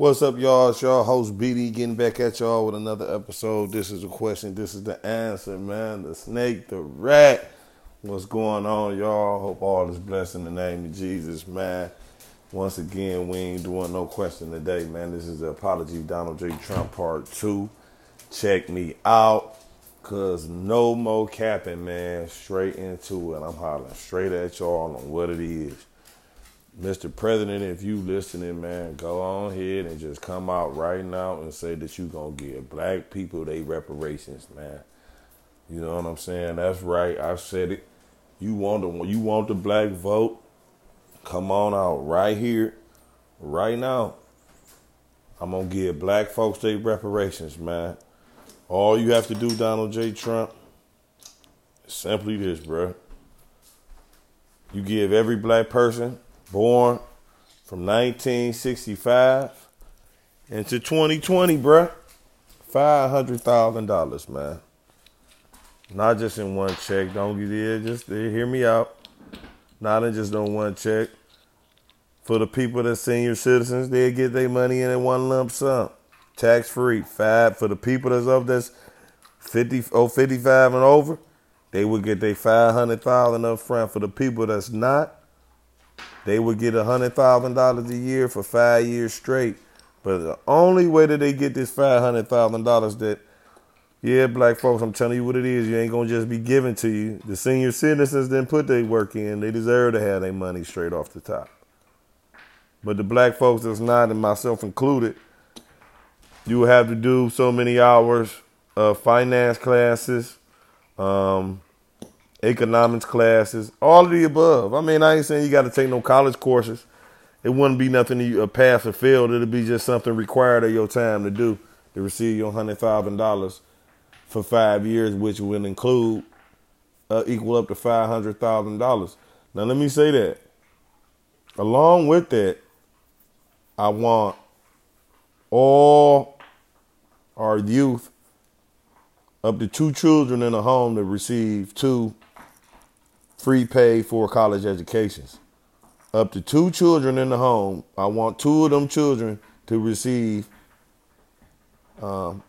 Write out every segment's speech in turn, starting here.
What's up, y'all? It's y'all host BD getting back at y'all with another episode. This is a question. This is the answer, man. The snake, the rat. What's going on, y'all? Hope all is blessed in the name of Jesus, man. Once again, we ain't doing no question today, man. This is the apology Donald J. Trump part two. Check me out. Cause no more capping, man. Straight into it. I'm hollering straight at y'all on what it is. Mr. President, if you listening, man, go on ahead and just come out right now and say that you gonna give black people they reparations, man. You know what I'm saying? That's right. I said it. You want the you want the black vote? Come on out right here, right now. I'm gonna give black folks their reparations, man. All you have to do, Donald J. Trump, is simply this, bro. You give every black person born from 1965 into 2020, bruh. $500,000, man. Not just in one check. Don't get it. Just hear me out. Not in just on one check. For the people that senior citizens, they get their money in in one lump sum. Tax free. Five for the people that's of this 50 oh, 55 and over, they would get their 500,000 up front. For the people that's not, they would get $100,000 a year for five years straight. But the only way that they get this $500,000 that, yeah, black folks, I'm telling you what it is. You ain't going to just be given to you. The senior citizens didn't put their work in. They deserve to have their money straight off the top. But the black folks that's not, and myself included, you have to do so many hours of finance classes, um, economics classes, all of the above. I mean, I ain't saying you got to take no college courses. It wouldn't be nothing you a pass or fail. It'd be just something required of your time to do to receive your hundred thousand dollars for five years, which will include uh, equal up to five hundred thousand dollars. Now, let me say that. Along with that, I want all our youth up to two children in a home to receive two free pay for college educations. Up to two children in the home. I want two of them children to receive um,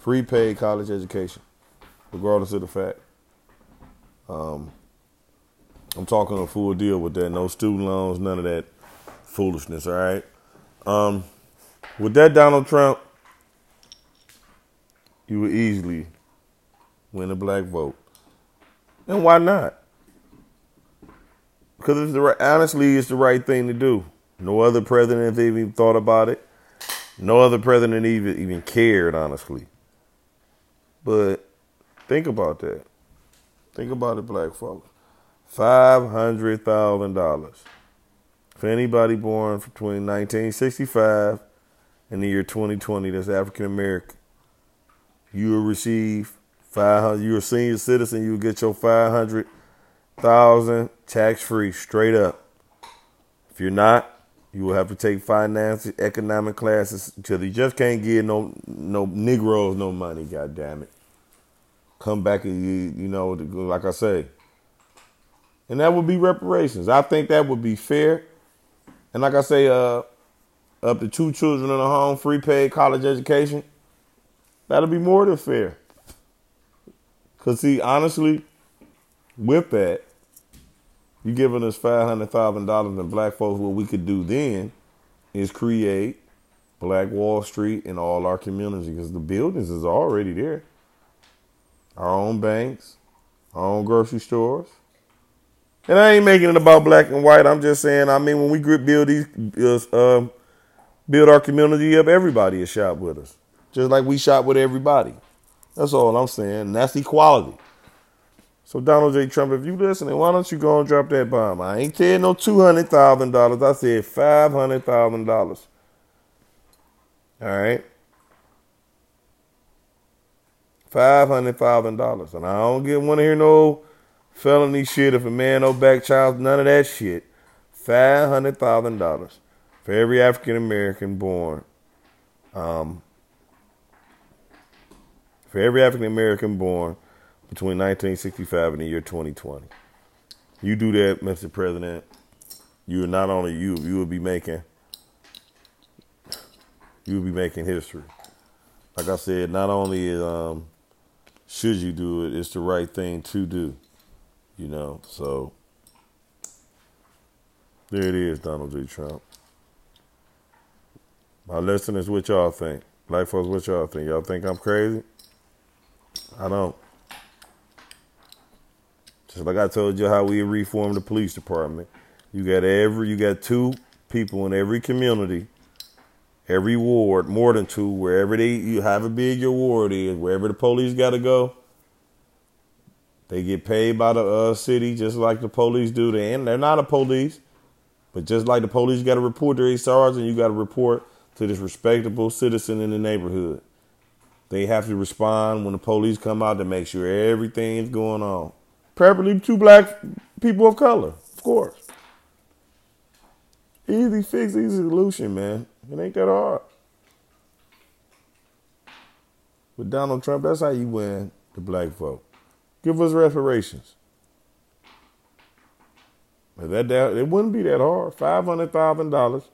free paid college education, regardless of the fact. Um, I'm talking a full deal with that. No student loans, none of that foolishness, all right? Um, with that, Donald Trump, you would easily win a black vote. And why not? Because it's the right, honestly, it's the right thing to do. No other president even thought about it. No other president even even cared, honestly. But think about that. Think about it, black folks. Five hundred thousand dollars for anybody born between 1965 and the year 2020 that's African American. You will receive 500. You're a senior citizen. You will get your 500 thousand tax free, straight up. If you're not, you will have to take finance, economic classes until you just can't give no no Negroes no money. God damn it! Come back and you you know like I say, and that would be reparations. I think that would be fair. And like I say, uh, up to two children in a home, free paid college education. That'll be more than fair. Cause see, honestly, with that, you giving us five hundred thousand dollars and black folks. What we could do then is create Black Wall Street in all our communities because the buildings is already there. Our own banks, our own grocery stores. And I ain't making it about black and white. I'm just saying. I mean, when we build these, uh, um, build our community up, everybody is shop with us, just like we shop with everybody. That's all I'm saying. And that's equality. So Donald J. Trump, if you listening, why don't you go and drop that bomb? I ain't saying no two hundred thousand dollars. I said five hundred thousand dollars. All right. Five hundred thousand dollars. And I don't get want to hear no felony shit if a man no back child, none of that shit. Five hundred thousand dollars for every African American born. Um, for every African American born between 1965 and the year 2020. You do that, Mr. President, you not only you, you will be making you'll be making history. Like I said, not only um, should you do it, it's the right thing to do. You know, so there it is, Donald J. Trump. My listeners, what y'all think? Black folks, what y'all think? Y'all think I'm crazy? I don't. Like I told you how we reformed the police department. You got every you got two people in every community, every ward, more than two, wherever they you however big your ward is, wherever the police gotta go. They get paid by the uh, city just like the police do. They and they're not a police, but just like the police got to report their sergeant, you got to report to this respectable citizen in the neighborhood. They have to respond when the police come out to make sure everything's going on. Preferably two black people of color, of course. Easy fix, easy solution, man. It ain't that hard. With Donald Trump, that's how you win the black vote. Give us reparations. That, that it wouldn't be that hard. Five hundred thousand dollars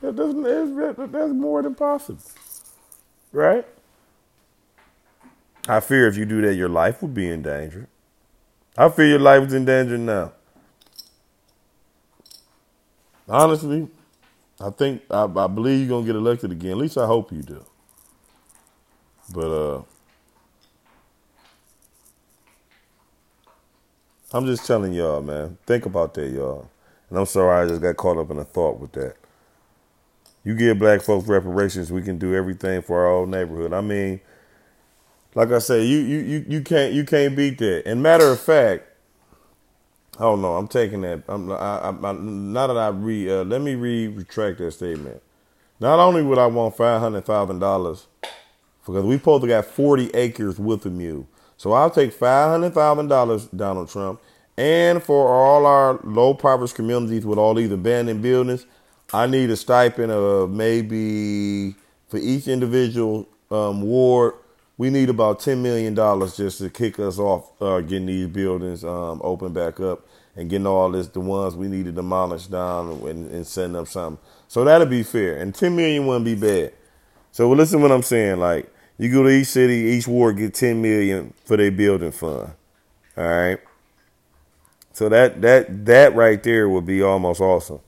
that doesn't, that's more than possible. Right? I fear if you do that, your life would be in danger. I feel your life is in danger now. Honestly, I think I, I believe you're gonna get elected again. At least I hope you do. But uh I'm just telling y'all, man. Think about that, y'all. And I'm sorry I just got caught up in a thought with that. You give black folks reparations, we can do everything for our old neighborhood. I mean, like I said, you you you, you can't you can't beat that. And matter of fact, oh no, I'm taking that. I'm I, I, I now that I re uh, let me re retract that statement. Not only would I want five hundred thousand dollars because we to got forty acres with a mule, so I'll take five hundred thousand dollars, Donald Trump, and for all our low poverty communities with all these abandoned buildings, I need a stipend of maybe for each individual um, ward. We need about ten million dollars just to kick us off uh, getting these buildings um, open back up and getting all this the ones we need to demolish down and, and setting up something. So that'll be fair, and ten million wouldn't be bad. So listen what I'm saying. Like you go to each city, each ward get ten million for their building fund. All right. So that that that right there would be almost awesome.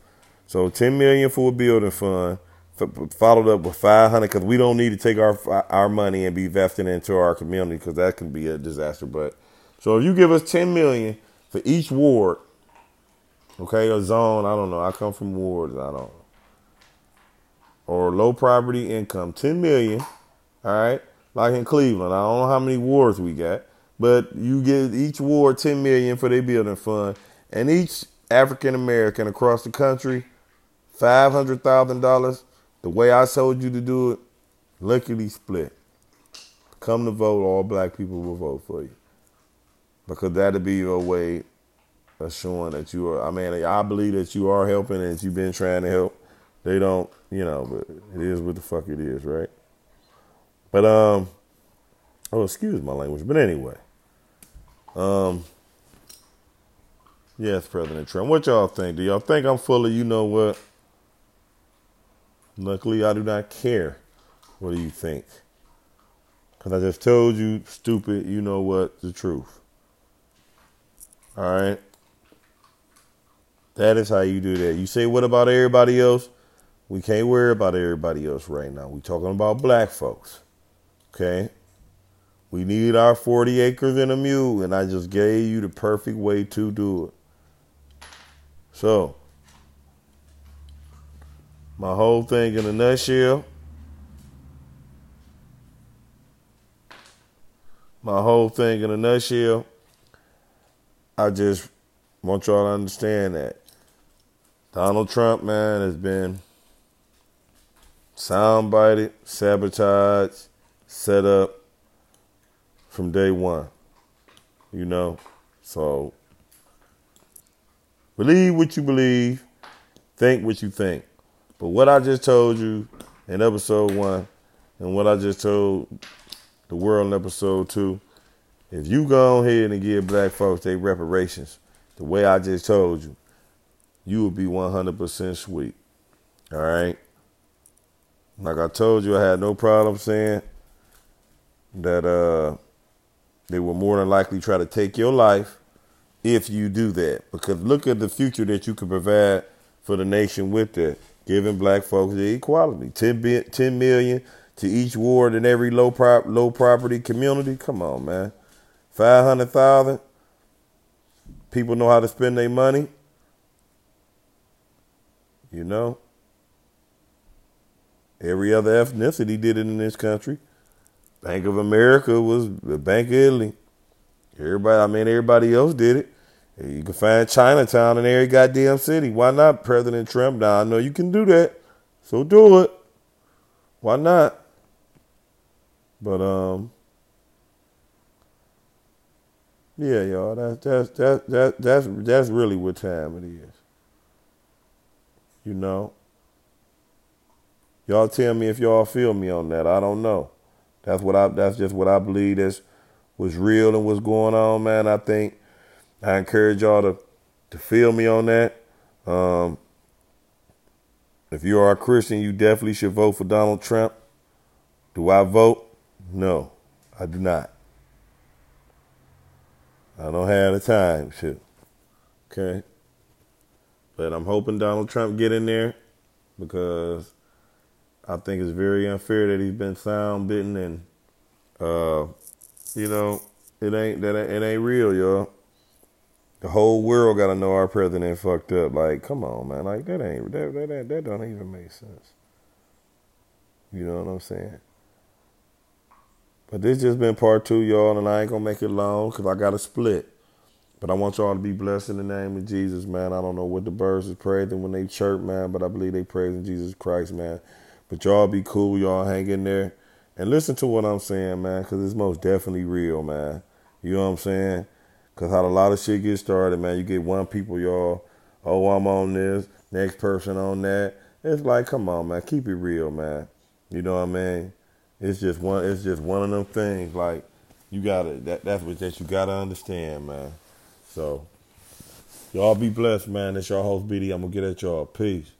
So 10 million for a building fund, followed up with 500 because we don't need to take our our money and be vested into our community because that can be a disaster. But so if you give us 10 million for each ward, okay, a zone, I don't know. I come from wards, I don't know. Or low property income, 10 million, all right, like in Cleveland. I don't know how many wards we got, but you give each ward 10 million for their building fund, and each African American across the country five hundred thousand dollars, the way I told you to do it, luckily split. Come to vote, all black people will vote for you. Because that'll be your way of showing that you are I mean, I believe that you are helping and you've been trying to help. They don't, you know, but it is what the fuck it is, right? But um oh excuse my language, but anyway. Um Yes, President Trump. What y'all think? Do y'all think I'm full of you know what? Luckily, I do not care. What do you think? Because I just told you, stupid, you know what, the truth. All right? That is how you do that. You say, what about everybody else? We can't worry about everybody else right now. we talking about black folks. Okay? We need our 40 acres and a mule, and I just gave you the perfect way to do it. So, my whole thing in a nutshell. My whole thing in a nutshell. I just want y'all to understand that Donald Trump, man, has been soundbited, sabotaged, set up from day one. You know? So believe what you believe, think what you think. But what I just told you in episode one and what I just told the world in episode two, if you go ahead and give black folks their reparations the way I just told you, you will be 100% sweet. All right? Like I told you, I had no problem saying that uh, they will more than likely try to take your life if you do that. Because look at the future that you can provide for the nation with that, giving black folks the equality. 10, 10 million to each ward in every low prop, low property community. Come on, man. 500,000. People know how to spend their money. You know? Every other ethnicity did it in this country. Bank of America was the Bank of Italy. Everybody, I mean, everybody else did it. You can find Chinatown in every goddamn city. Why not, President Trump? Now I know you can do that, so do it. Why not? But um, yeah, y'all. That's that's that's that, that's that's really what time it is. You know. Y'all tell me if y'all feel me on that. I don't know. That's what I. That's just what I believe. That's was real and what's going on, man. I think I encourage y'all to to feel me on that. Um, if you are a Christian, you definitely should vote for Donald Trump. Do I vote? No, I do not. I don't have the time to. Okay. But I'm hoping Donald Trump get in there because I think it's very unfair that he's been sound bitten and uh, you know, it ain't that it ain't real, y'all. The whole world got to know our president fucked up. Like, come on, man. Like that ain't that that that, that don't even make sense. You know what I'm saying? But this just been part two, y'all, and I ain't gonna make it long because I got a split. But I want y'all to be blessed in the name of Jesus, man. I don't know what the birds is praising when they chirp, man, but I believe they praising Jesus Christ, man. But y'all be cool, y'all hang in there and listen to what I'm saying, man, because it's most definitely real, man. You know what I'm saying? Because how a lot of shit gets started, man. You get one people, y'all, oh, I'm on this, next person on that. It's like, come on, man, keep it real, man. You know what I mean? It's just one. It's just one of them things. Like you gotta. That, that's what that you gotta understand, man. So, y'all be blessed, man. It's your host, BD. I'm to get at y'all. Peace.